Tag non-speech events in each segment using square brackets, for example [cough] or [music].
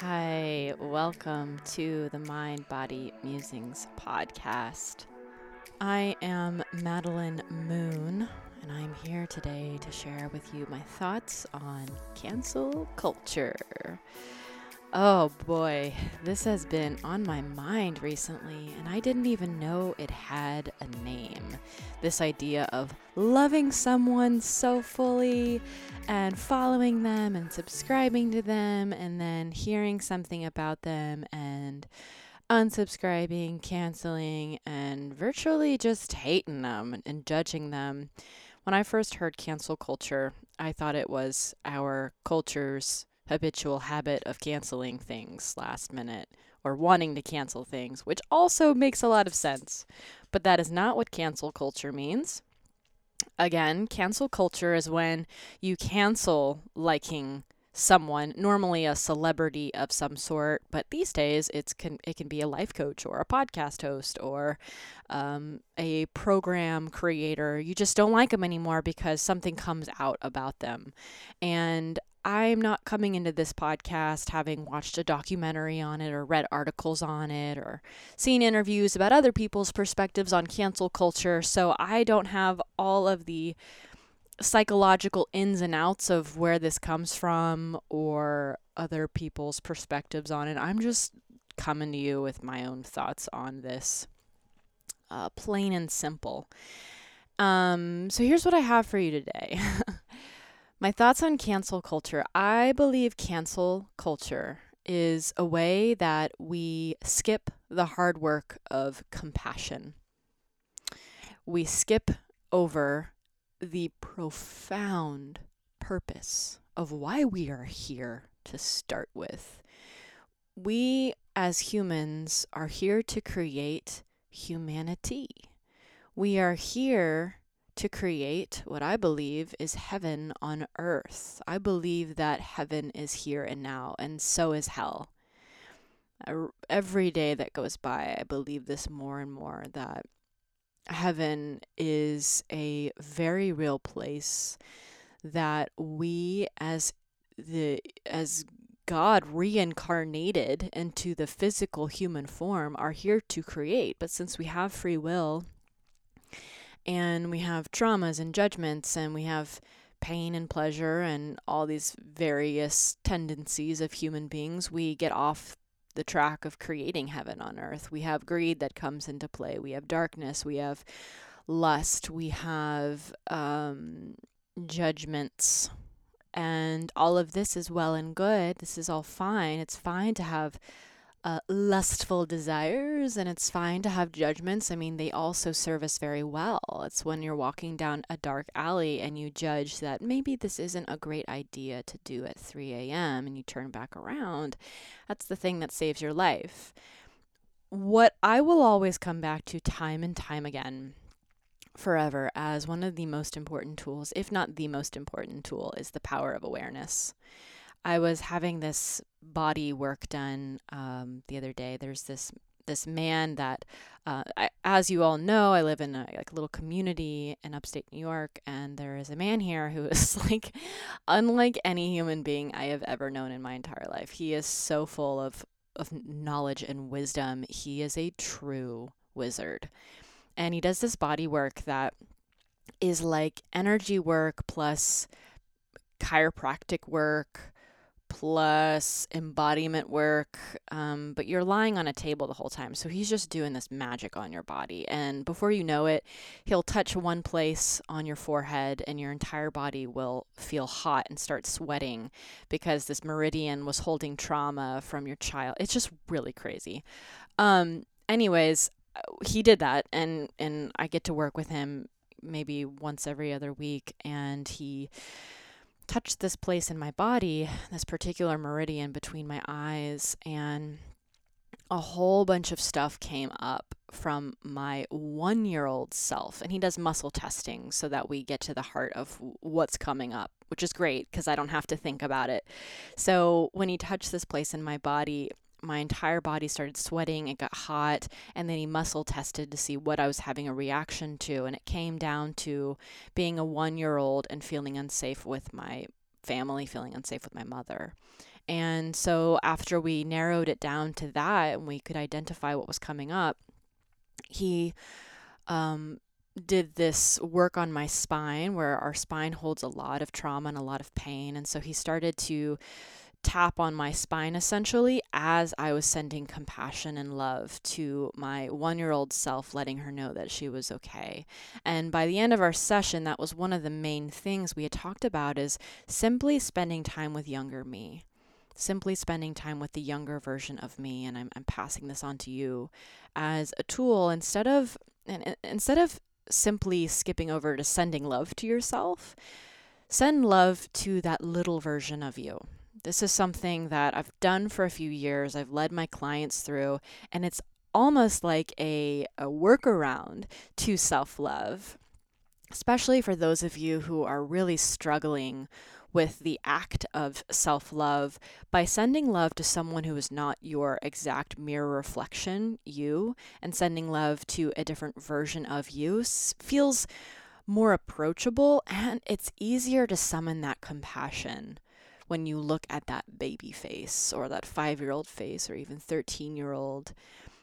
Hi, welcome to the Mind Body Musings podcast. I am Madeline Moon, and I'm here today to share with you my thoughts on cancel culture. Oh boy, this has been on my mind recently, and I didn't even know it had a name. This idea of loving someone so fully and following them and subscribing to them, and then hearing something about them and unsubscribing, canceling, and virtually just hating them and judging them. When I first heard cancel culture, I thought it was our culture's habitual habit of canceling things last minute or wanting to cancel things, which also makes a lot of sense. But that is not what cancel culture means. Again, cancel culture is when you cancel liking someone, normally a celebrity of some sort, but these days it's can it can be a life coach or a podcast host or um, a program creator. You just don't like them anymore because something comes out about them, and I'm not coming into this podcast having watched a documentary on it or read articles on it or seen interviews about other people's perspectives on cancel culture. So I don't have all of the psychological ins and outs of where this comes from or other people's perspectives on it. I'm just coming to you with my own thoughts on this, uh, plain and simple. Um, so here's what I have for you today. [laughs] My thoughts on cancel culture. I believe cancel culture is a way that we skip the hard work of compassion. We skip over the profound purpose of why we are here to start with. We as humans are here to create humanity. We are here to create what I believe is heaven on earth. I believe that heaven is here and now, and so is hell. Every day that goes by, I believe this more and more that heaven is a very real place that we as the as God reincarnated into the physical human form are here to create. But since we have free will and we have traumas and judgments and we have pain and pleasure and all these various tendencies of human beings, we get off the track of creating heaven on earth. We have greed that comes into play. We have darkness. We have lust. We have um, judgments. And all of this is well and good. This is all fine. It's fine to have uh, lustful desires and it's fine to have judgments. I mean, they also serve us very well. It's when you're walking down a dark alley and you judge that maybe this isn't a great idea to do at 3 a.m. and you turn back around. That's the thing that saves your life. What I will always come back to time and time again forever as one of the most important tools, if not the most important tool, is the power of awareness. I was having this body work done um, the other day. There's this this man that, uh, I, as you all know, I live in a like, little community in upstate New York, and there is a man here who [laughs] is like unlike any human being I have ever known in my entire life. He is so full of of knowledge and wisdom. He is a true wizard, and he does this body work that is like energy work plus chiropractic work plus embodiment work, um, but you're lying on a table the whole time. So he's just doing this magic on your body. And before you know it, he'll touch one place on your forehead, and your entire body will feel hot and start sweating because this meridian was holding trauma from your child. It's just really crazy. Um, anyways, he did that, and, and I get to work with him maybe once every other week, and he touched this place in my body, this particular meridian between my eyes, and a whole bunch of stuff came up from my one year old self. And he does muscle testing so that we get to the heart of what's coming up, which is great because I don't have to think about it. So when he touched this place in my body, my entire body started sweating, it got hot, and then he muscle tested to see what I was having a reaction to. And it came down to being a one year old and feeling unsafe with my family, feeling unsafe with my mother. And so after we narrowed it down to that and we could identify what was coming up, he um, did this work on my spine where our spine holds a lot of trauma and a lot of pain. And so he started to tap on my spine essentially as I was sending compassion and love to my one year old self, letting her know that she was okay. And by the end of our session, that was one of the main things we had talked about is simply spending time with younger me. Simply spending time with the younger version of me, and I'm, I'm passing this on to you as a tool instead of and instead of simply skipping over to sending love to yourself, send love to that little version of you this is something that I've done for a few years. I've led my clients through, and it's almost like a, a workaround to self love, especially for those of you who are really struggling with the act of self love by sending love to someone who is not your exact mirror reflection, you, and sending love to a different version of you feels more approachable and it's easier to summon that compassion when you look at that baby face or that five year old face or even 13 year old.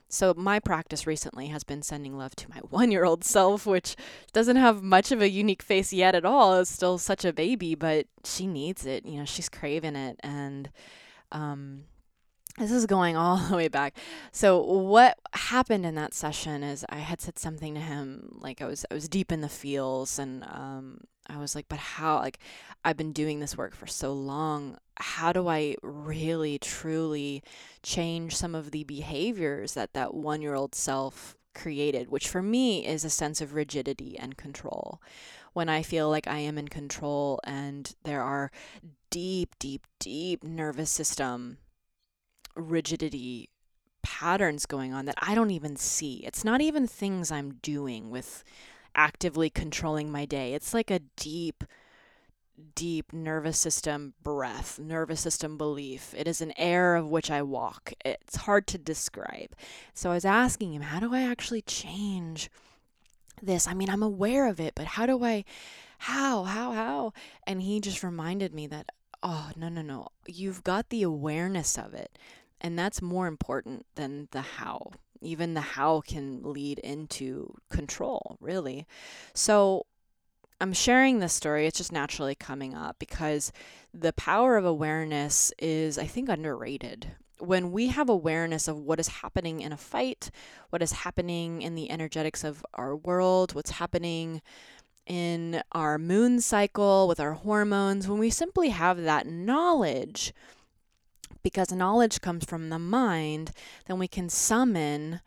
So, my practice recently has been sending love to my [laughs] one year old self, which doesn't have much of a unique face yet at all. It's still such a baby, but she needs it. You know, she's craving it. And um, this is going [laughs] all the way back. So what happened in that session is I had said something to him like I was I was deep in the feels and um I was like, but how like I've been doing this work for so long. How do I really truly change some of the behaviors that that 1-year-old self created, which for me is a sense of rigidity and control. When I feel like I am in control and there are deep, deep, deep nervous system rigidity patterns going on that I don't even see. It's not even things I'm doing with actively controlling my day. It's like a deep, deep nervous system breath, nervous system belief. It is an air of which I walk. It's hard to describe. So I was asking him, how do I actually change this? I mean, I'm aware of it, but how do I, how, how, how? And he just reminded me that, oh, no, no, no. You've got the awareness of it. And that's more important than the how. Even the how can lead into control, really. So I'm sharing this story, it's just naturally coming up because the power of awareness is, I think, underrated. When we have awareness of what is happening in a fight, what is happening in the energetics of our world, what's happening in our moon cycle with our hormones, when we simply have that knowledge, because knowledge comes from the mind, then we can summon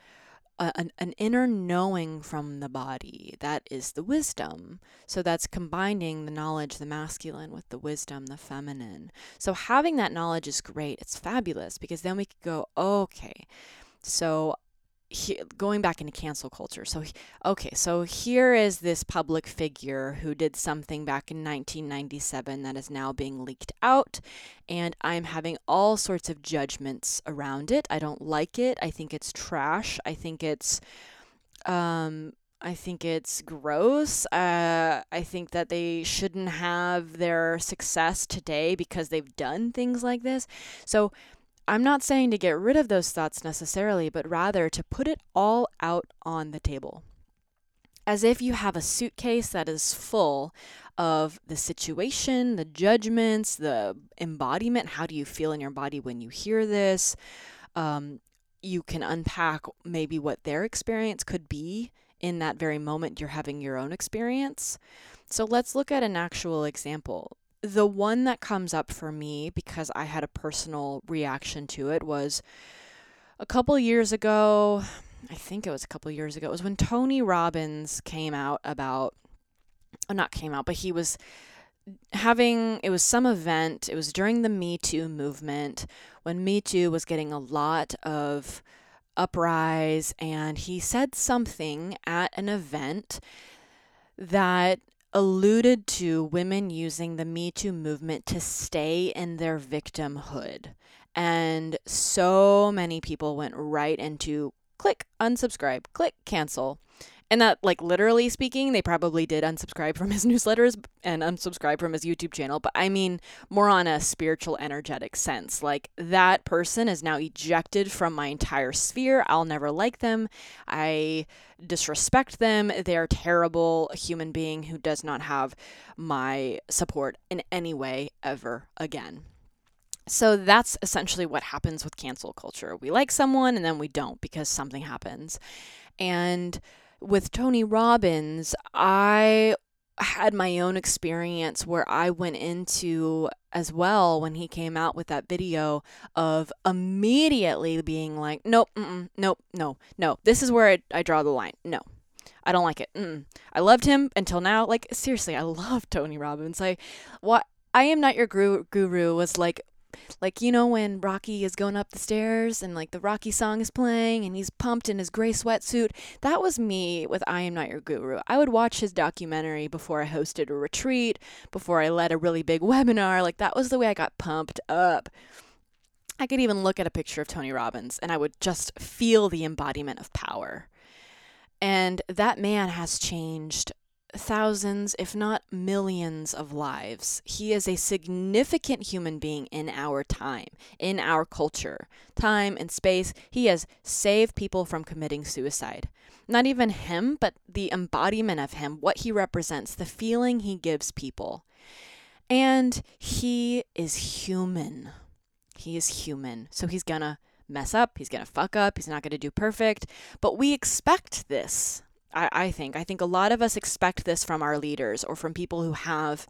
a, an, an inner knowing from the body. That is the wisdom. So that's combining the knowledge, the masculine, with the wisdom, the feminine. So having that knowledge is great. It's fabulous because then we could go, okay, so he, going back into cancel culture. So, okay, so here is this public figure who did something back in 1997 that is now being leaked out, and I'm having all sorts of judgments around it. I don't like it. I think it's trash. I think it's, um, I think it's gross. Uh, I think that they shouldn't have their success today because they've done things like this. So, I'm not saying to get rid of those thoughts necessarily, but rather to put it all out on the table. As if you have a suitcase that is full of the situation, the judgments, the embodiment. How do you feel in your body when you hear this? Um, you can unpack maybe what their experience could be in that very moment you're having your own experience. So let's look at an actual example the one that comes up for me because I had a personal reaction to it was a couple years ago. I think it was a couple years ago. It was when Tony Robbins came out about, oh, not came out, but he was having, it was some event. It was during the Me Too movement when Me Too was getting a lot of uprise. And he said something at an event that alluded to women using the Me Too movement to stay in their victimhood And so many people went right into click unsubscribe, click cancel. And that, like, literally speaking, they probably did unsubscribe from his [laughs] newsletters and unsubscribe from his YouTube channel. But I mean, more on a spiritual, energetic sense. Like, that person is now ejected from my entire sphere. I'll never like them. I disrespect them. They're a terrible human being who does not have my support in any way ever again. So that's essentially what happens with cancel culture. We like someone and then we don't because something happens. And with Tony Robbins, I had my own experience where I went into as well when he came out with that video of immediately being like, nope, nope, no, no, this is where I, I, draw the line. No, I don't like it. Mm-mm. I loved him until now. Like seriously, I [laughs] love Tony Robbins. I what I am not your guru, guru was like like you know when Rocky is going up the stairs and like the Rocky song is playing and he's pumped in his gray sweatsuit. That was me with I Am Not Your Guru. I would watch his documentary before I hosted a retreat, before I led a really big webinar. Like that was the way I got pumped up. I could even look at a picture of Tony Robbins and I would just feel the embodiment of power. And that man has changed thousands, if not millions, of lives. He is a significant human being in our time, in our culture, time and space. He has saved people from committing suicide. Not even him, but the embodiment of him, what he represents, the feeling he gives people. And he is human. He is human. So he's gonna mess up, he's gonna fuck up, he's not gonna do perfect. But we expect this I, I think. I think a lot of us expect this from our leaders or from people who have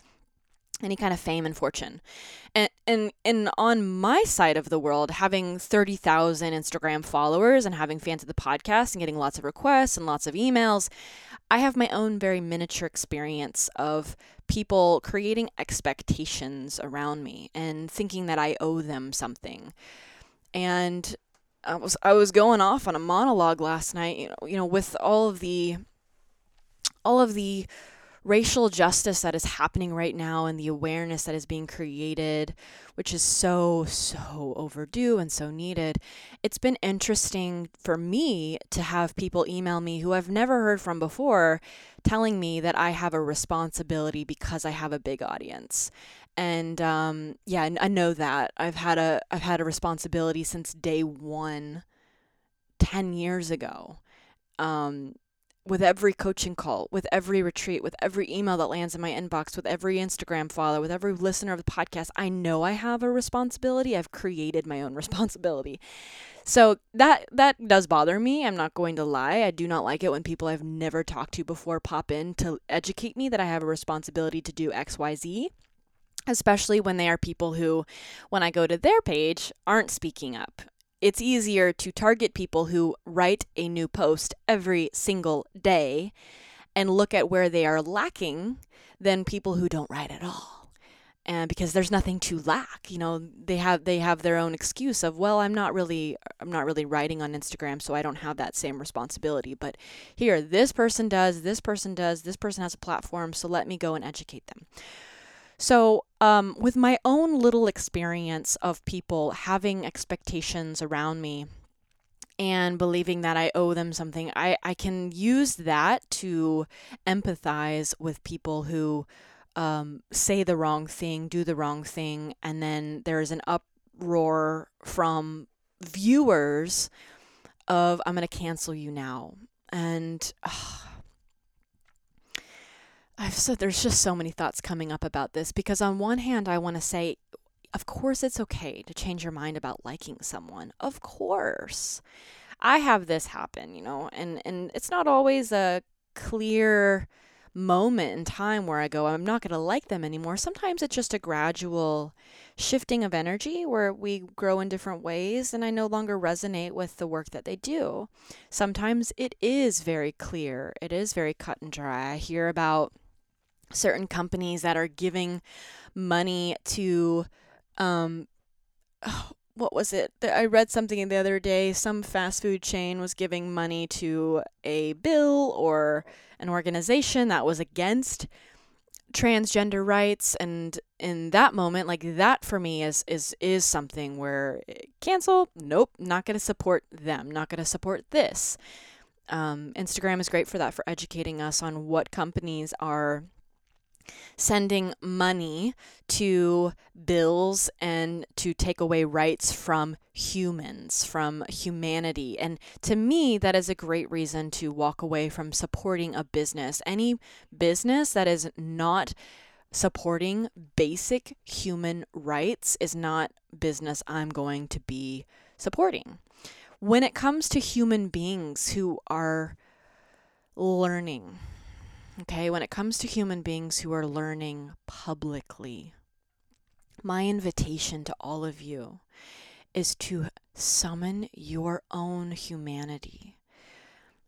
any kind of fame and fortune. And and and on my side of the world, having 30,000 Instagram followers and having fans of the podcast and getting lots of requests and lots of emails, I have my own very miniature experience of people creating expectations around me and thinking that I owe them something. And I was I was going off on a monologue last night, you know, you know, with all of the all of the racial justice that is happening right now and the awareness that is being created, which is so, so overdue and so needed. It's been interesting for me to have people email me who I've never heard from before telling me that I have a responsibility because I have a big audience and um, yeah, I know that I've had a I've had a responsibility since day one, 10 years ago. Um, with every coaching call, with every retreat, with every email that lands in my inbox, with every Instagram follow, with every listener of the podcast, I know I have a responsibility. I've created my own [laughs] responsibility. So that that does bother me. I'm not going to lie. I do not like it when people I've never talked to before pop in to educate me that I have a responsibility to do XYZ especially when they are people who, when I go to their page, aren't speaking up. It's easier to target people who write a new post every single day and look at where they are lacking than people who don't write at all. And because there's nothing to lack, you know, they have they have their own excuse of, well, I'm not really I'm not really writing on Instagram, so I don't have that same responsibility. But here, this person does, this person does, this person has a platform, so let me go and educate them. So, um, with my own little experience of people having expectations around me and believing that I owe them something, I, I can use that to empathize with people who um, say the wrong thing, do the wrong thing, and then there's an uproar from viewers of, I'm going to cancel you now. And. Uh, I've said there's just so many thoughts coming up about this because on one hand I want to say of course it's okay to change your mind about liking someone. Of course. I have this happen, you know, and and it's not always a clear moment in time where I go I'm not going to like them anymore. Sometimes it's just a gradual shifting of energy where we grow in different ways and I no longer resonate with the work that they do. Sometimes it is very clear. It is very cut and dry. I hear about certain companies that are giving money to um [sighs] what was it? I read something the other day. Some fast food chain was giving money to a bill or an organization that was against transgender rights. And in that moment like that for me is is is something where cancel? Nope. Not going to support them. Not going to support this. Um, instagram is great for that for educating us on what companies are sending money to bills and to take away rights from humans, from humanity. And to me, that is a great reason to walk away from supporting a business. Any business that is not supporting basic human rights is not business I'm going to be supporting. When it comes to human beings who are learning, Okay, when it comes to human beings who are learning publicly, my invitation to all of you is to summon your own humanity.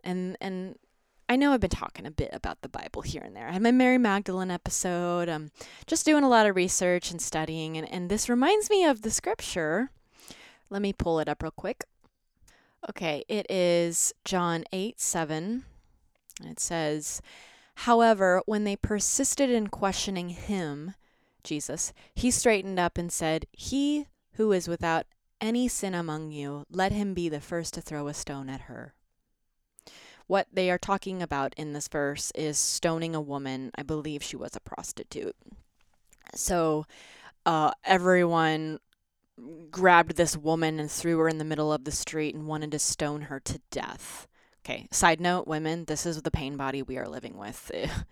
And and I know I've been talking a bit about the Bible here and there. I had my Mary Magdalene episode. I'm just doing a lot of research and studying, and, and this reminds me of the scripture. Let me pull it up real quick. Okay, it is John 8 7. And it says, However, when they persisted in questioning him, Jesus, he straightened up and said, He who is without any sin among you, let him be the first to throw a stone at her. What they are talking about in this verse is stoning a woman. I believe she was a prostitute. So uh, everyone grabbed this woman and threw her in the middle of the street and wanted to stone her to death. Okay, side note, women, this is the pain body we are living with. [laughs]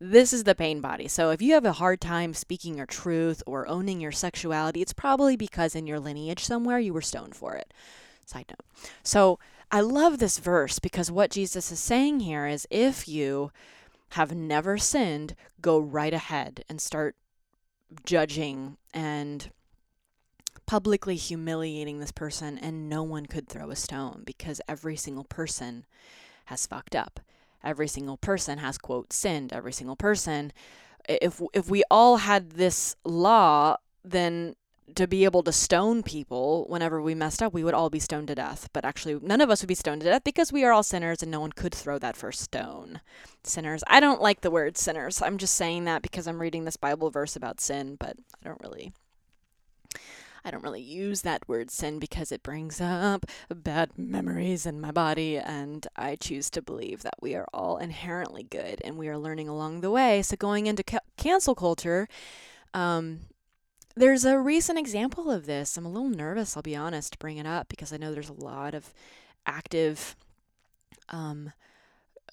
this is the pain body. So if you have a hard time speaking your truth or owning your sexuality, it's probably because in your lineage somewhere you were stoned for it. Side note. So I love this verse because what Jesus is saying here is if you have never sinned, go right ahead and start judging and publicly humiliating this person, and no one could throw a stone because every single person has fucked up. Every single person has, quote, sinned. Every single person. If, if we all had this law, then to be able to stone people whenever we messed up, we would all be stoned to death. But actually, none of us would be stoned to death because we are all sinners and no one could throw that first stone. Sinners. I don't like the word sinners. I'm just saying that because I'm reading this Bible verse about sin, but I don't really I don't really use that word sin because it brings up bad memories in my body, and I choose to believe that we are all inherently good and we are learning along the way. So, going into ca- cancel culture, um, there's a recent example of this. I'm a little nervous, I'll be honest, to bring it up because I know there's a lot of active um,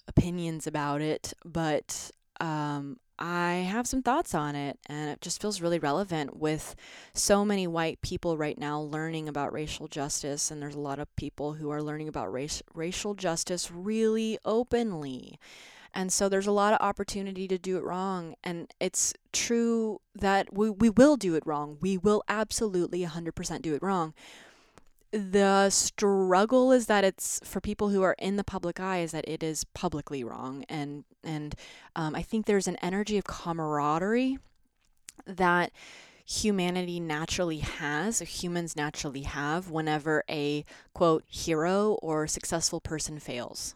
opinions about it, but um, I have some thoughts on it, and it just feels really relevant with so many white people right now learning about racial justice. And there's a lot of people who are learning about race, racial justice really openly. And so there's a lot of opportunity to do it wrong. And it's true that we, we will do it wrong. We will absolutely 100% do it wrong the struggle is that it's for people who are in the public eye is that it is publicly wrong. And and um, i think there's an energy of camaraderie that humanity naturally has or humans naturally have whenever a quote hero or successful person fails.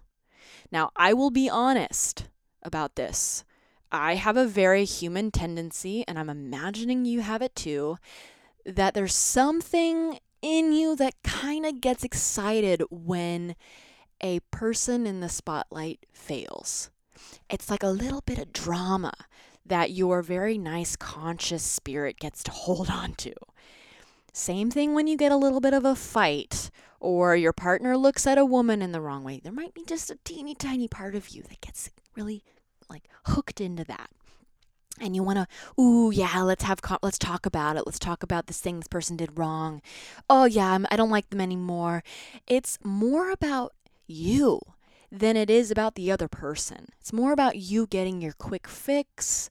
Now i will be honest about this. I have a very human tendency and i'm imagining you have it too that there's something in you that kind of gets excited when a person in the spotlight fails. It's like a little bit of drama that your very nice conscious spirit gets to hold [laughs] on to. Same thing when you get a little bit of a fight or your partner looks at a woman in the wrong way. There might be just a teeny tiny part of you that gets really like hooked into that and you want to ooh yeah let's have let's talk about it. Let's talk about this thing this person did wrong. Oh yeah I'm, i don't like them anymore. It's more about you than it is about the other person. It's more about you getting your quick fix.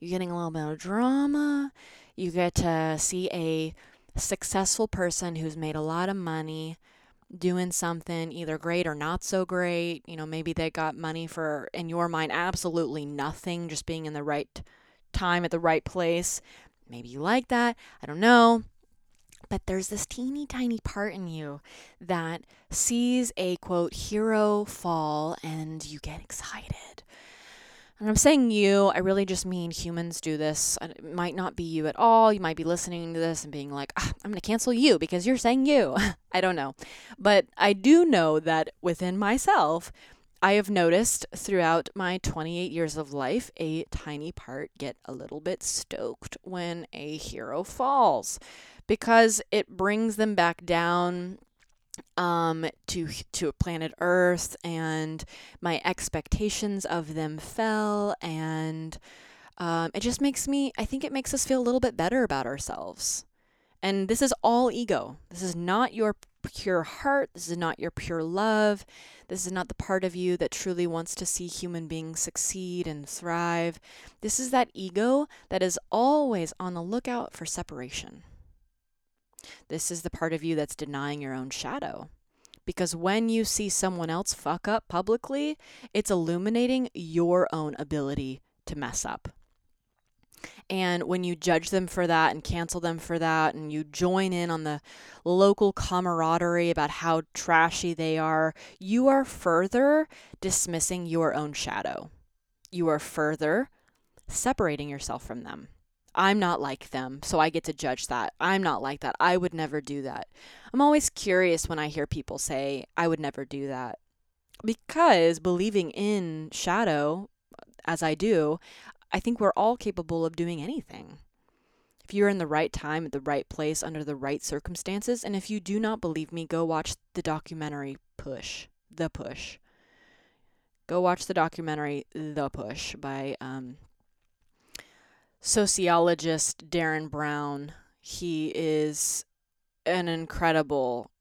You're getting a little bit of drama. You get to see a successful person who's made a lot of money doing something either great or not so great. You know maybe they got money for in your mind absolutely nothing just being in the right time at the right place. Maybe you like that. I don't know. But there's this teeny tiny part in you that sees a quote hero fall and you get excited. And I'm saying you, I really just mean humans do this. It might not be you at all. You might be listening to this and being like, ah, I'm going to cancel you because you're saying you. [laughs] I don't know. But I do know that within myself, I have noticed throughout my 28 years of life a tiny part get a little bit stoked when a hero falls because it brings them back down um, to to planet Earth, and my expectations of them fell, and um, it just makes me. I think it makes us feel a little bit better about ourselves. And this is all ego. This is not your pure heart. This is not your pure love. This is not the part of you that truly wants to see human beings succeed and thrive. This is that ego that is always on the lookout for separation. This is the part of you that's denying your own shadow. Because when you see someone else fuck up publicly, it's illuminating your own ability to mess up. And when you judge them for that and cancel them for that, and you join in on the local camaraderie about how trashy they are, you are further dismissing your own shadow. You are further separating yourself from them. I'm not like them, so I get to judge that. I'm not like that. I would never do that. I'm always curious when I hear people say, I would never do that. Because believing in shadow, as I do, I think we're all capable of doing anything. If you're in the right time, at the right place, under the right circumstances, and if you do not believe me, go watch the documentary Push, The Push. Go watch the documentary The Push by um, sociologist Derren Brown. He is an incredible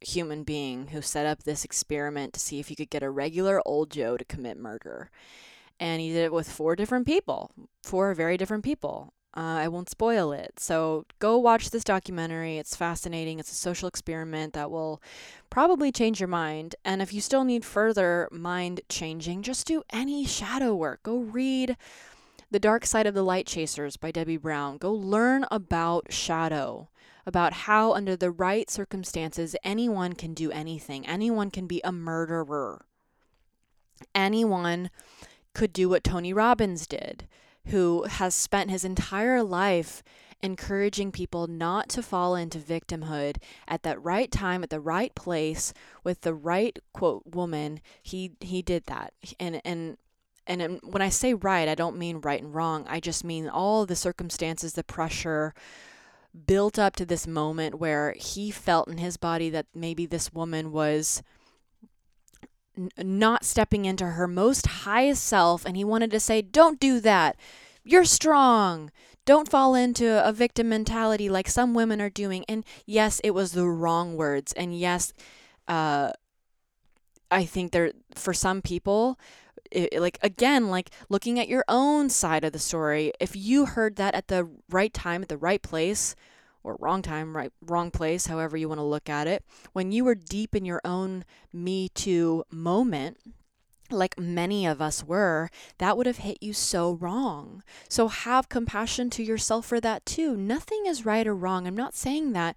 human being who set up this experiment to see if you could get a regular old Joe to commit murder. And he did it with four different people, four very different people. Uh, I won't spoil it. So go watch this documentary. It's fascinating. It's a social experiment that will probably change your mind. And if you still need further mind changing, just do any shadow work. Go read the Dark Side of the Light Chasers by Debbie Brown. Go learn about shadow, about how, under the right circumstances, anyone can do anything. Anyone can be a murderer. Anyone could do what Tony Robbins did, who has spent his entire life encouraging people not to fall into victimhood at that right time at the right place with the right quote woman he he did that and and and when I say right, I don't mean right and wrong. I just mean all the circumstances, the pressure built up to this moment where he felt in his body that maybe this woman was n- not stepping into her most highest self. And he wanted to say, Don't do that. You're strong. Don't fall into a victim mentality like some women are doing. And yes, it was the wrong words. And yes, uh, I think there, for some people, it, like again like looking at your own side of the story if you heard that at the right time at the right place or wrong time right wrong place however you want to look at it when you were deep in your own me too moment like many of us were, that would have hit you so wrong. So have compassion to yourself for that too. Nothing is right or wrong. I'm not saying that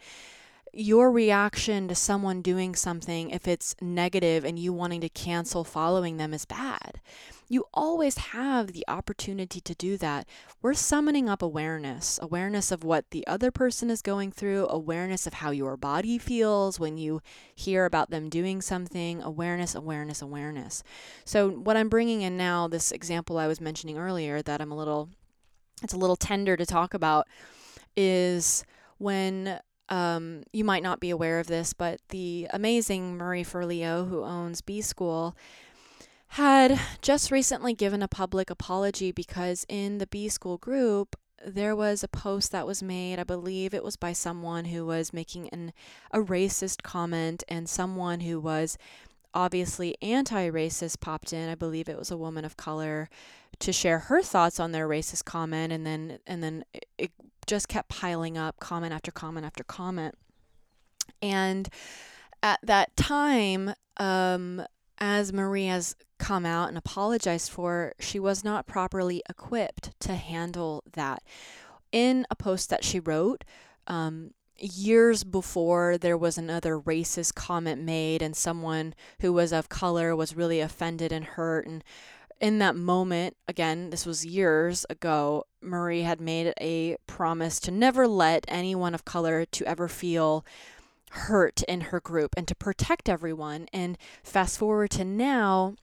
your reaction to someone doing something, if it's negative and you wanting to cancel following them, is bad. You always have the opportunity to do that. We're summoning up awareness awareness of what the other person is going through, awareness of how your body feels when you hear about them doing something, awareness, awareness, awareness. So, what I'm bringing in now, this example I was mentioning earlier that I'm a little, it's a little tender to talk about, is when um, you might not be aware of this, but the amazing Marie Forleo, who owns B School, had just recently given a public apology because in the B School group, there was a post that was made, I believe it was by someone who was making an a racist comment and someone who was obviously anti-racist popped in. I believe it was a woman of color to share her thoughts on their racist comment and then and then it just kept piling up comment after comment after comment. And at that time, um, as Marie has come out and apologized for, she was not properly equipped to handle that. In a post that she wrote, um, years before there was another racist comment made and someone who was of color was really offended and hurt and in that moment, again, this was years ago, Marie had made a promise to never let anyone of color to ever feel hurt in her group and to protect everyone. And fast forward to now,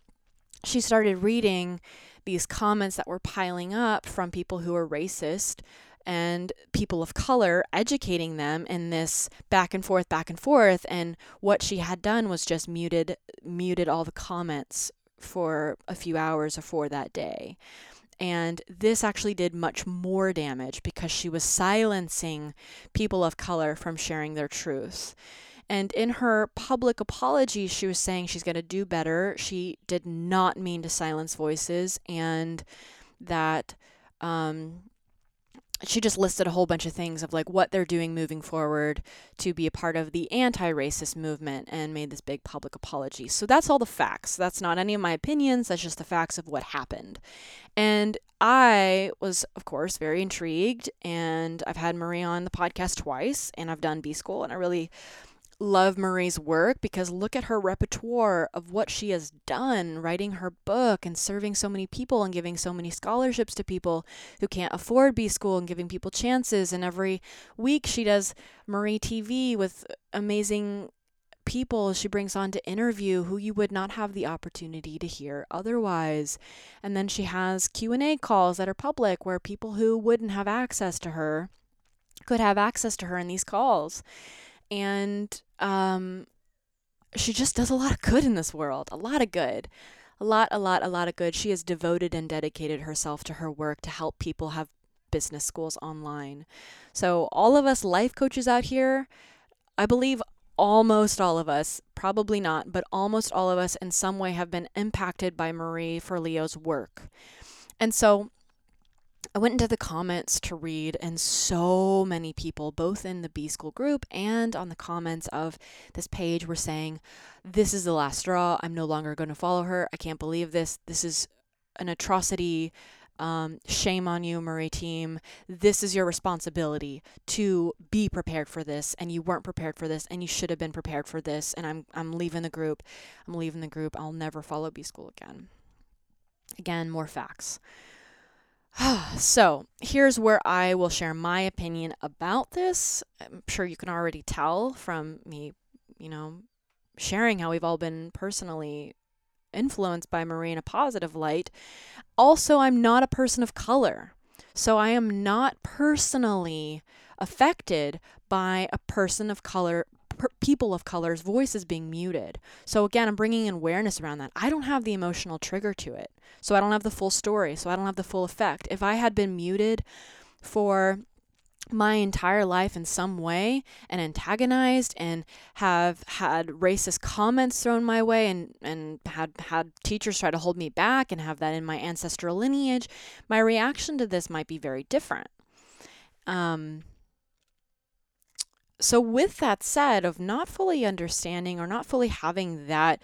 she started reading these comments that were piling up from people who were racist and people of color educating them in this back and forth back and forth and what she had done was just muted muted all the comments for a few hours or for that day and this actually did much more damage because she was silencing people of color from sharing their truth and in her public apology, she was saying she's going to do better. She did not mean to silence voices, and that um, she just listed a whole bunch of things of like what they're doing moving forward to be a part of the anti-racist movement and made this big public apology. So that's all the facts. That's not any of my opinions. That's just the facts of what happened. And I was of course very intrigued and I've had Marie on the podcast twice and I've done B school and I really love Marie's work because look at her repertoire of what she has done, writing her book and serving so many people and giving so many scholarships to people who can't afford B school and giving people chances. And every week she does Marie TV with amazing people. She brings on to interview who you would not have the opportunity to hear otherwise. And then she has q&a calls that are public where people who wouldn't have access to her could have access to her in these calls and um, she just does a lot of good in this world, a lot of good. A lot, a lot, a lot of good. She has devoted and dedicated herself to her work to help people have business schools online. So, all of us life coaches out here, I believe almost all of us, probably not, but almost all of us in some way have been impacted by Marie Forleo's work. And so, I went into the comments to read, and so many people, both in the B School group and on the comments of this page, were saying, This is the last straw. I'm no longer going to follow her. I can't believe this. This is an atrocity. Um, shame on you, Marie team. This is your responsibility to be prepared for this, and you weren't prepared for this, and you should have been prepared for this. And I'm I'm leaving the group. I'm leaving the group. I'll never follow B School again. Again, more facts. [sighs] so, here's where I will share my opinion about this. I'm sure you can already tell from me, you know, sharing how we've all been personally influenced by Marie in a positive light. Also, I'm not a person of color. So, I am not personally affected by a person of color people of color's voices being muted. So again, I'm bringing in awareness around that. I don't have the emotional trigger to it. So I don't have the full story. So I don't have the full effect. If I had been muted for my entire life in some way and antagonized and have had racist comments thrown my way and, and had had teachers try to hold me back and have that in my ancestral lineage, my reaction to this might be very different. Um, so, with that said, of not fully understanding or not fully having that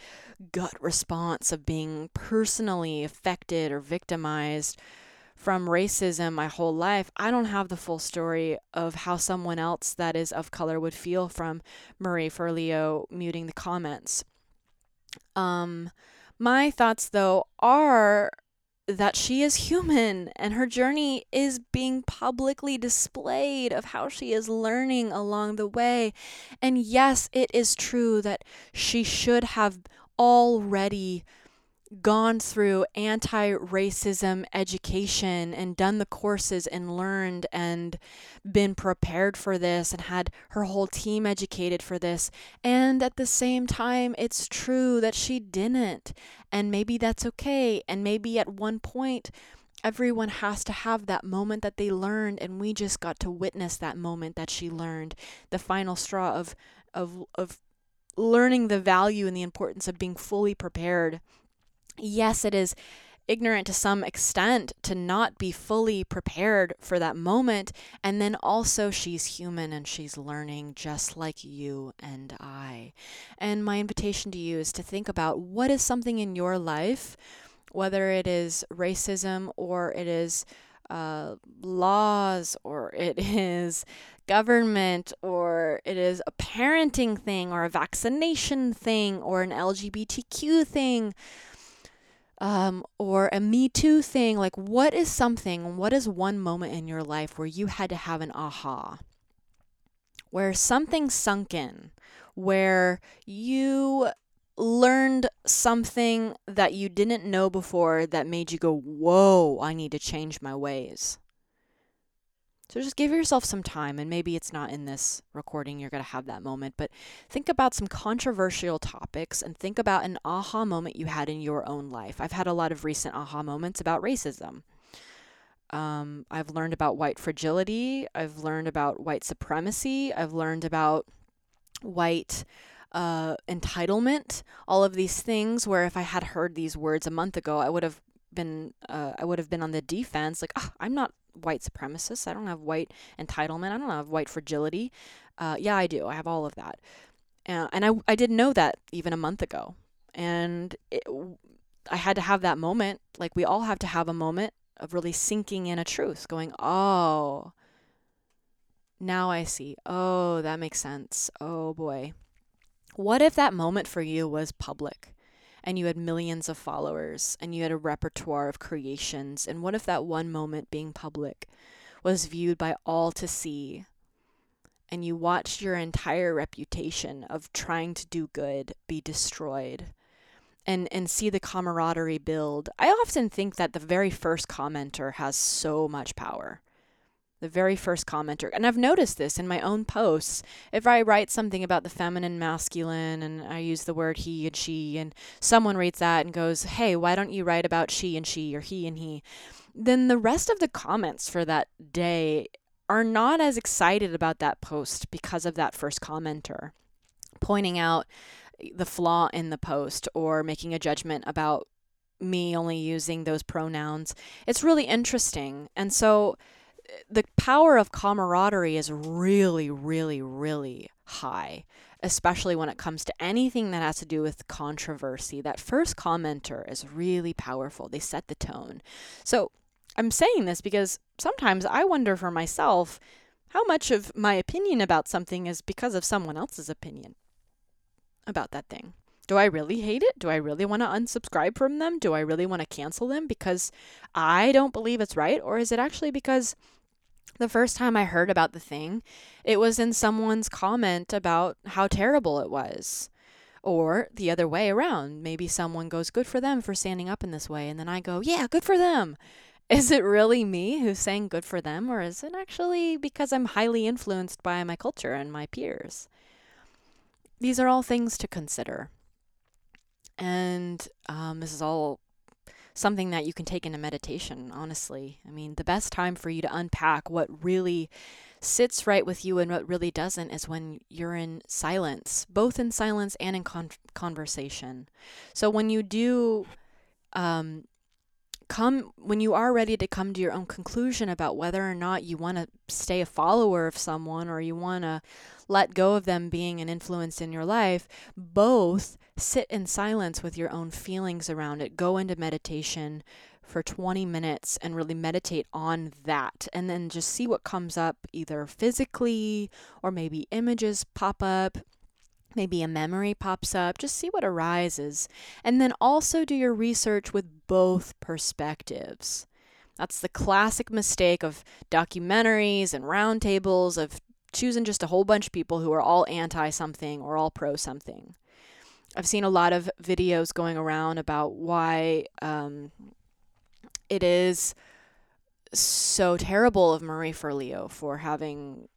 gut response of being personally affected or victimized from racism my whole life, I don't have the full story of how someone else that is of color would feel from Marie Forleo muting the comments. Um, my thoughts, though, are that she is human and her journey is being publicly displayed of how she is learning along the way. And yes, it is true that she should have already gone through anti racism education and done the courses and learned and been prepared for this and had her whole team educated for this. And at the same time, it's true that she didn't. And maybe that's okay. And maybe at one point, everyone has to have that moment that they learned and we just got to witness that moment that she learned the final straw of of of learning the value and the importance of being fully prepared yes, it is ignorant to some extent to not be fully prepared for that moment. And then also, she's human and she's learning just like you and I. And my invitation to you is to think about what is something in your life, whether it is racism or it is uh, laws or it [laughs] is government or it is a parenting thing or a vaccination thing or an LGBTQ thing um, or a Me Too thing. Like, what is something, what is one moment in your life where you had to have an aha? Where something sunk in, where you learned something that you didn't know before that made you go, Whoa, I need to change my ways. So just give yourself some time, and maybe it's not in this recording, you're going to have that moment, but think about some controversial topics and think about an aha moment you had in your own life. I've had a lot of recent aha moments about racism. Um, I've learned about white fragility. I've learned about white supremacy. I've learned about white uh, entitlement. All of these things where if I had heard these words a month ago, I would have been uh, I would have been on the defense. Like, oh, I'm not white supremacist. I don't have white entitlement. I don't have white fragility. Uh, yeah, I do. I have all of that. Uh, and I, I didn't know that even a month ago. And it, I had to have that moment. Like we all have to have a moment of really sinking in a truth, going, oh, now I see. Oh, that makes sense. Oh boy. What if that moment for you was public? And you had millions of followers and you had a repertoire of creations. And what if that one moment being public was viewed by all to see? And you watched your entire reputation of trying to do good be destroyed and, and see the camaraderie build. I often think that the very first commenter has so much power the very first commenter. And I've noticed this in my own posts. If I write something about the feminine, masculine, and I use the word he and she, and someone reads that and goes, hey, why don't you write about she and she or he and he? Then the rest of the comments for that day are not as excited about that post because of that first commenter pointing out the flaw in the post or making a judgment about me only using those pronouns. It's really interesting. And so, the power of camaraderie is really, really, really high, especially when it comes to anything that has to do with controversy. That first commenter is really powerful. They set the tone. So I'm saying this because sometimes I wonder for myself how much of my opinion about something is because of someone else's opinion about that thing. Do I really hate it? Do I really want to unsubscribe from them? Do I really want to cancel them because I don't believe it's right? Or is it actually because the first time I heard about the thing, it was in someone's comment about how terrible it was. Or the other way around. Maybe someone goes, Good for them for standing up in this way. And then I go, Yeah, good for them. [laughs] Is it really me who's saying good for them? Or is it actually because I'm highly influenced by my culture and my peers? These are all things to consider. And um, this is all something that you can take into meditation, honestly. I mean, the best time for you to unpack what really sits right with you and what really doesn't is when you're in silence, both in silence and in con- conversation. So when you do um, come, when you are ready to come to your own conclusion about whether or not you want to stay a follower of someone or you want to let go of them being an influence in your life, both sit in silence with your own feelings around it. Go into meditation for 20 minutes and really meditate on that. And then just see what comes up, either physically or maybe images pop up. Maybe a memory pops up, just see what arises. And then also do your research with both perspectives. That's the classic mistake of documentaries and roundtables of choosing just a whole bunch of people who are all anti something or all pro something. I've seen a lot of videos going around about why um, it is so terrible of Marie Forleo for having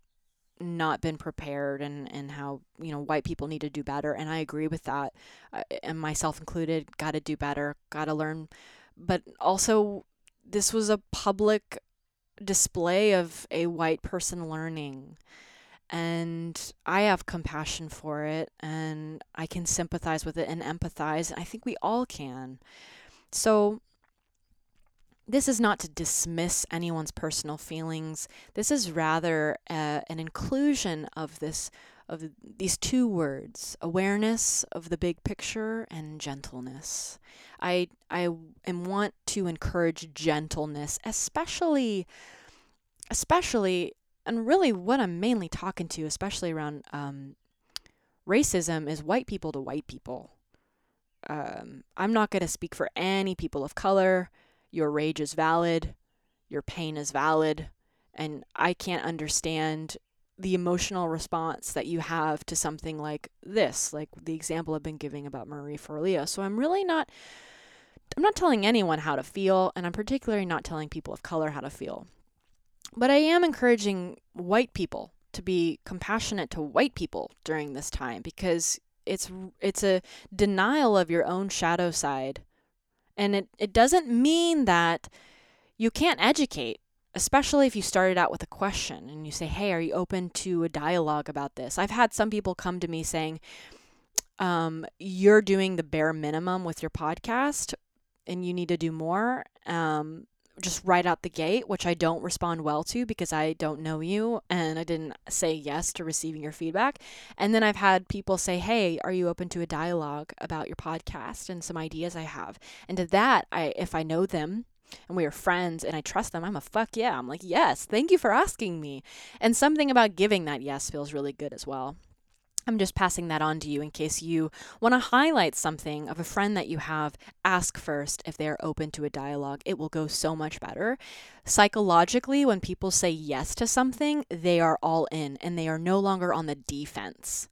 not been prepared and, and how you know white people need to do better and i agree with that uh, and myself included got to do better got to learn but also this was a public display of a white person learning and I have compassion for it and I can sympathize with it and empathize. And I think we all can. So, this is not to dismiss anyone's personal feelings. This is rather uh, an inclusion of this of these two words, awareness of the big picture and gentleness. I I am want to encourage gentleness, especially especially and really what I'm mainly talking to, especially around um, racism, is white people to white people. um, I'm not going to speak for any people of color. Your rage is valid, your pain is valid, and I can't understand the emotional response that you have to something like this, like the example I've been giving about Marie Forleo. So I'm really not I'm not telling anyone how to feel, and I'm particularly not telling people of color how to feel. But I am encouraging white people to be compassionate to white people during this time because it's it's a denial of your own shadow side. And it, it doesn't mean that you can't educate, especially if you started out with a question and you say, Hey, are you open to a dialogue about this? I've had some people come to me saying, um, You're doing the bare minimum with your podcast and you need to do more. Um, just right out the gate, which I don't respond well to because I don't know you and I didn't say yes to receiving your feedback. And then I've had people say, "Hey, are you open to a dialogue about your podcast and some ideas I have?" And to that, I if I know them and we are friends and I trust them, I'm a fuck yeah. I'm like, "Yes, thank you for asking me." And something about giving that yes feels really good as well. I'm just passing that on to you in case you want to highlight something of a friend that you have. Ask first if they are open to a dialogue. It will go so much better. Psychologically, when people say yes to something, they are all in and they are no longer on the defense.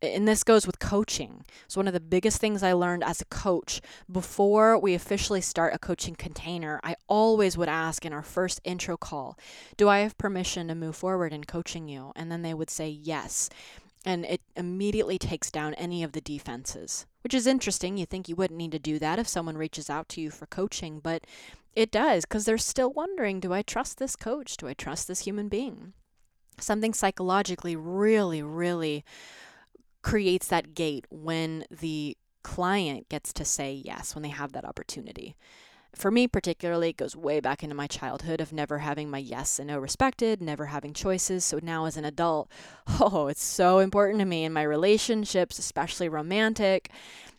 And this goes with coaching. So, one of the biggest things I learned as a coach before we officially start a coaching container, I always would ask in our first intro call, Do I have permission to move forward in coaching you? And then they would say yes and it immediately takes down any of the defenses, which is interesting. You think you wouldn't need to do that if someone reaches out to you for coaching, but it does because they're still wondering do I trust this coach? Do I trust this human being? Something psychologically really, really creates that gate when the client gets to say yes, when they have that opportunity for me particularly, it goes way back into my childhood of never having my yes and no respected, never having choices. So now as an adult, [laughs] oh, it's so important to me in my relationships, especially romantic,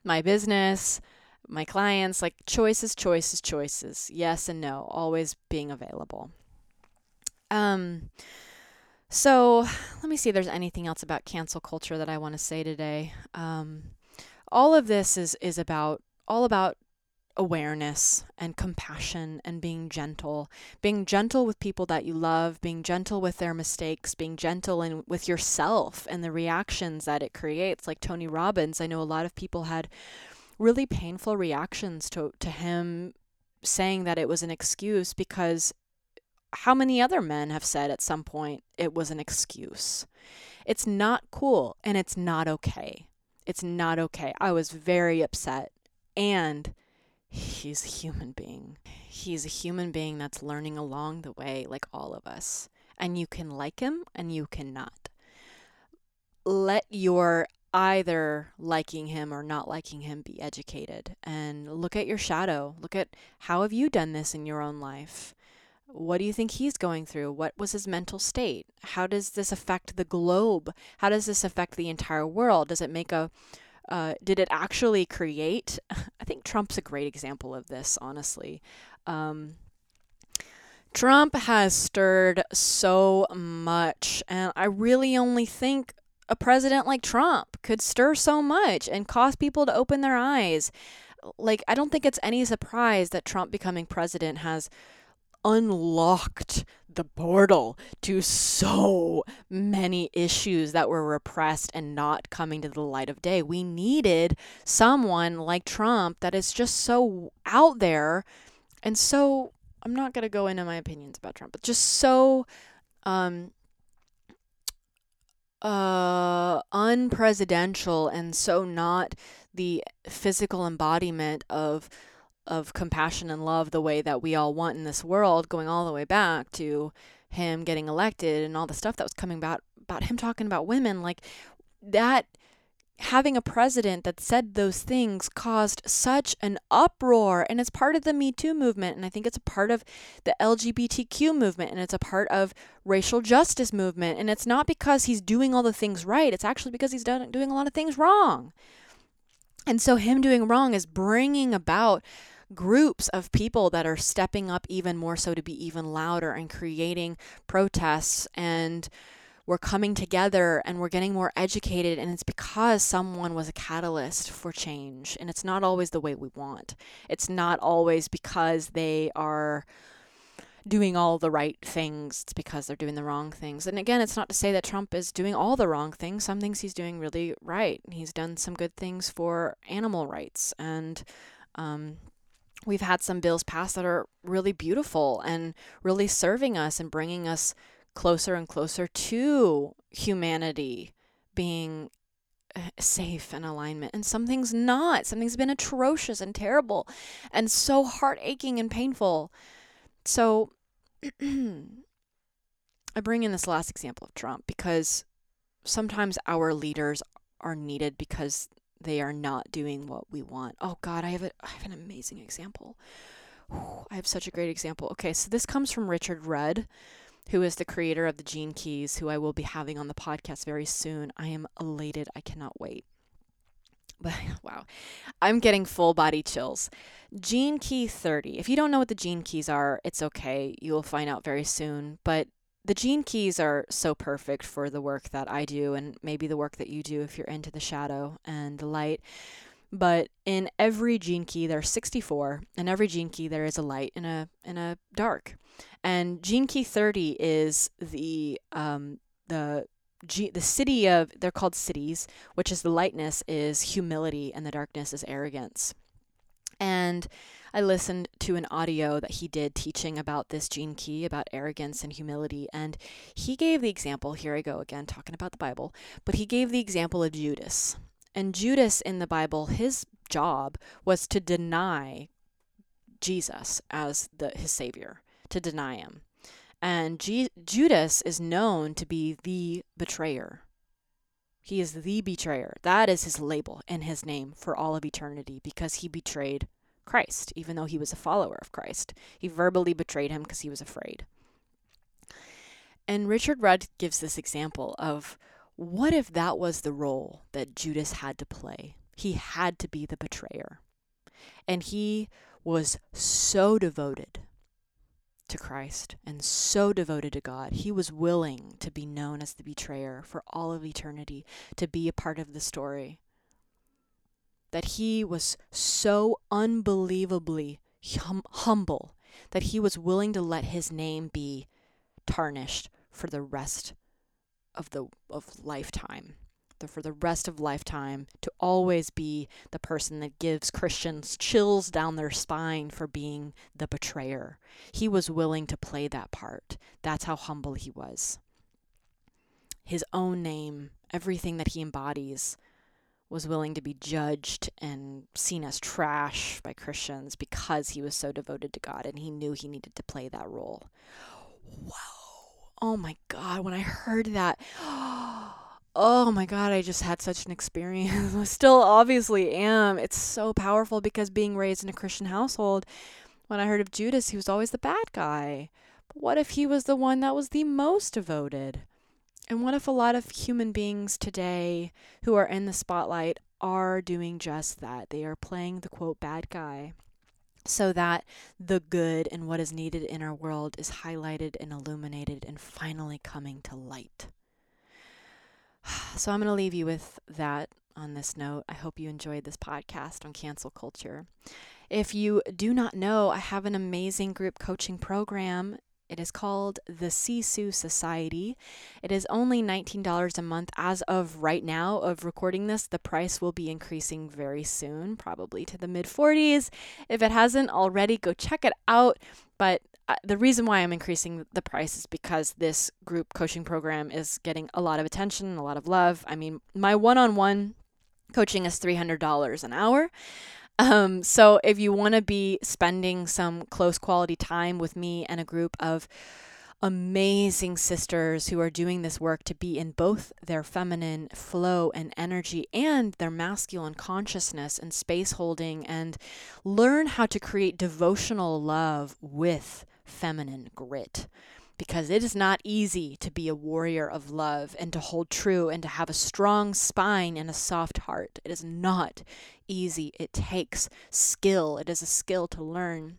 my business, my clients, like choices, choices, choices. Yes and no, always being available. Um so let me see if there's anything else about cancel culture that I want to say today. Um all of this is is about all about awareness and compassion and being gentle. Being gentle with people that you love being gentle with their mistakes being gentle with yourself and the reactions that it creates. Like tony robbins i know a lot of people had really painful reactions to, to him saying that it was an excuse because how many other men have said at some point it was an excuse? It's not cool and it's not okay. It's not okay. I was very upset and he's a human being. He's a human being that's learning along the way, like all of us. And you can like him and you cannot. Let your either liking him or not liking him be educated and look at your shadow. Look at how have you done this in your own life? What do you think he's going through? What was his mental state? How does this affect the globe? How does this affect the entire world? Does it make a uh, did it actually create? [laughs] I think Trump's a great example of this, honestly. Um, Trump has stirred so much, and I really only think a president like Trump could stir so much and cause people to open their eyes. Like, I don't think it's any surprise that Trump becoming president has unlocked the portal to so many issues that were repressed and not coming to the light of day. We needed someone like Trump that is just so out there and so I'm not going to go into my opinions about Trump, but just so um uh unpresidential and so not the physical embodiment of of compassion and love the way that we all want in this world, going all the way back to him getting elected and all the stuff that was coming about about him talking about women, like that having a president that said those things caused such an uproar and it's part of the me too movement and i think it's a part of the lgbtq movement and it's a part of racial justice movement and it's not because he's doing all the things right it's actually because he's done, doing a lot of things wrong. And so him doing wrong is bringing about groups of people that are stepping up even more so to be even louder and creating protests and we're coming together and we're getting more educated and it's because someone was a catalyst for change and it's not always the way we want. It's not always because they are doing all the right things it's because they're doing the wrong things. And again it's not to say that trump is doing all the wrong things. Some things he's doing really right. He's done some good things for animal rights and um, we've had some bills passed that are really beautiful and really serving us and bringing us closer and closer to humanity being uh, safe and alignment. And something's not. Something's been atrocious and terrible and so heart aching and painful. So [clears throat] i bring in this last example of trump because sometimes our leaders are needed because they are not doing what we want oh god i have, a, I have an amazing example i have such a great example okay so this comes from richard rudd who is the creator of the Gene Keys, who I will be having on the podcast very soon. I am elated. I cannot wait. [laughs] But wow, I'm getting full body chills. Gene Key 30. If you don't know what the Gene Keys are, it's okay. You will find out very soon. But the Gene Keys are so perfect for the work that I do and maybe the work that you do if you're into the shadow and the light. But in every gene key there are 64. In every gene key there is a light and a and a dark. And gene key 30 is the um, the the siddhi of they're called siddhis, which is the lightness is humility and the darkness is arrogance. And I listened to an audio that he did teaching about this gene key, about arrogance and humility. And he gave the example here I go again, talking about the Bible, but he gave the example of Judas. And Judas in the Bible, his job was to deny Jesus as the, his savior, to deny him. And G- Judas is known to be the betrayer. He is the betrayer. That is his label and his name for all of eternity because he betrayed Christ, even though he was a follower of Christ. He verbally betrayed him because he was afraid. And Richard Rudd gives this example of what if that was the role that Judas had to play? He had to be the betrayer. And he was so devoted to Christ and so devoted to God. He was willing to be known as the betrayer for all of eternity, to be a part of the story. That he was so unbelievably hum- humble that he was willing to let his name be tarnished for the rest of the of lifetime for the rest of lifetime to always be the person that gives Christians chills down their spine for being the betrayer. He was willing to play that part. That's how humble he was. His own name, everything that he embodies, was willing to be judged and seen as trash by Christians because he was so devoted to God and he knew he needed to play that role. Wow oh my God, when I heard that, [gasps] oh my God, I just had such an experience. [laughs] I still obviously am. It's so powerful because being raised in a Christian household, when I heard of Judas, he was always the bad guy. But what if he was the one that was the most devoted? And what if a lot of human beings today who are in the spotlight are doing just that? They are playing the quote bad guy so that the good and what is needed in our world is highlighted and illuminated and finally coming to light. [sighs] So I'm going to leave you with that on this note. I hope you enjoyed this podcast on cancel culture. If you do not know, I have an amazing group coaching program it is called the Sisu Society. It is only $19 a month as of right now of recording this. The price will be increasing very soon, probably to the mid 40s. If it hasn't already, go check it out. But uh, the reason why I'm increasing the price is because this group coaching program is getting a lot of attention, a lot of love. I mean, my one-on-one coaching is $300 an hour. Um, so if you want to be spending some close quality time with me and a group of amazing sisters who are doing this work to be in both their feminine flow and energy and their masculine consciousness and space holding and learn how to create devotional love with feminine grit because it is not easy to be a warrior of love and to hold true and to have a strong spine and a soft heart. It is not easy. It takes skill. It is a skill to learn.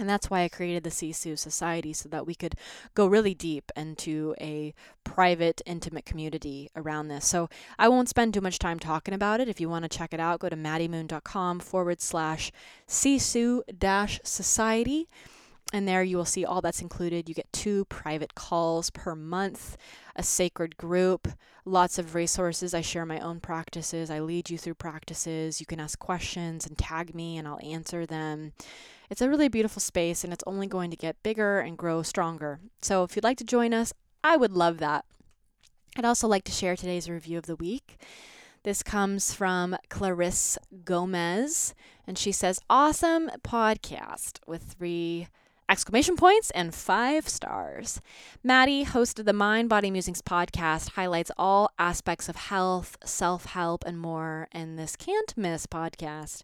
And that's why I created the Sisu Society so that we could go really deep into a private, intimate community around this. So I won't spend too much time talking about it. If you want to check it out, go to maddiemoon.com forward slash Sisu dash society. And there you will see all that's included. You get two private calls per month, a sacred group, lots of resources. I share my own practices. I lead you through practices. You can ask questions and tag me, and I'll answer them. It's a really beautiful space and it's only going to get bigger and grow stronger. So if you'd like to join us, I would love that. I'd also like to share today's review of the week. This comes from Clarisse Gomez, and she says, Awesome podcast with three exclamation points and five stars. Maddie, host of the Mind Body Musings podcast, highlights all aspects of health, self help, and more in this can't miss podcast.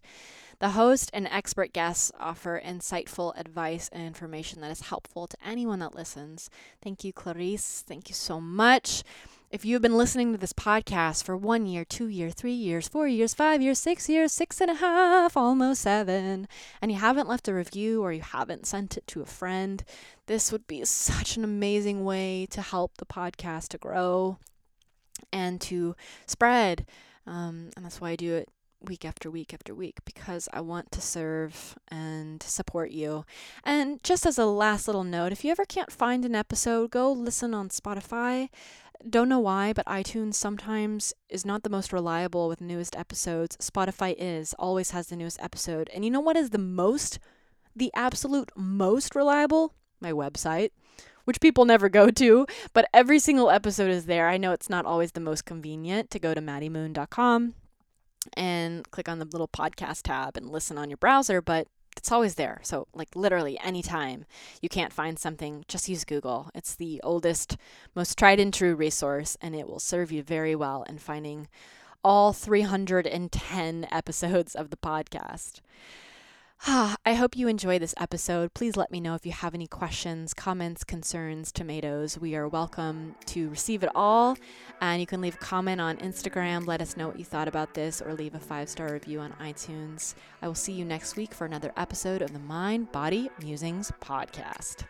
The host and expert guests offer insightful advice and information that is helpful to anyone that listens. Thank you, Clarice. Thank you so much. If you've been listening to this podcast for one year, two years, three years, four years, five years, six years, six and a half, almost seven, and you haven't left a review or you haven't sent it to a friend, this would be such an amazing way to help the podcast to grow and to spread. Um, and that's why I do it week after week after week because I want to serve and support you. And just as a last little note, if you ever can't find an episode, go listen on Spotify. Don't know why, but iTunes sometimes is not the most reliable with newest episodes. Spotify is, always has the newest episode. And you know what is the most, the absolute most reliable? My website which people never go to, but every single episode is there. I know it's not always the most convenient to go to maddiemoon.com and click on the little podcast tab and listen on your browser, but it's always there. So, like, literally, anytime you can't find something, just use Google. It's the oldest, most tried and true resource, and it will serve you very well in finding all 310 [laughs] episodes of the podcast. [sighs] I hope you enjoy this episode. Please let me know if you have any questions, comments, concerns, tomatoes. We are welcome to receive it all. And you can leave a comment on Instagram. Let us know what you thought about this or leave a five star review on iTunes. I will see you next week for another episode of the Mind Body Musings podcast.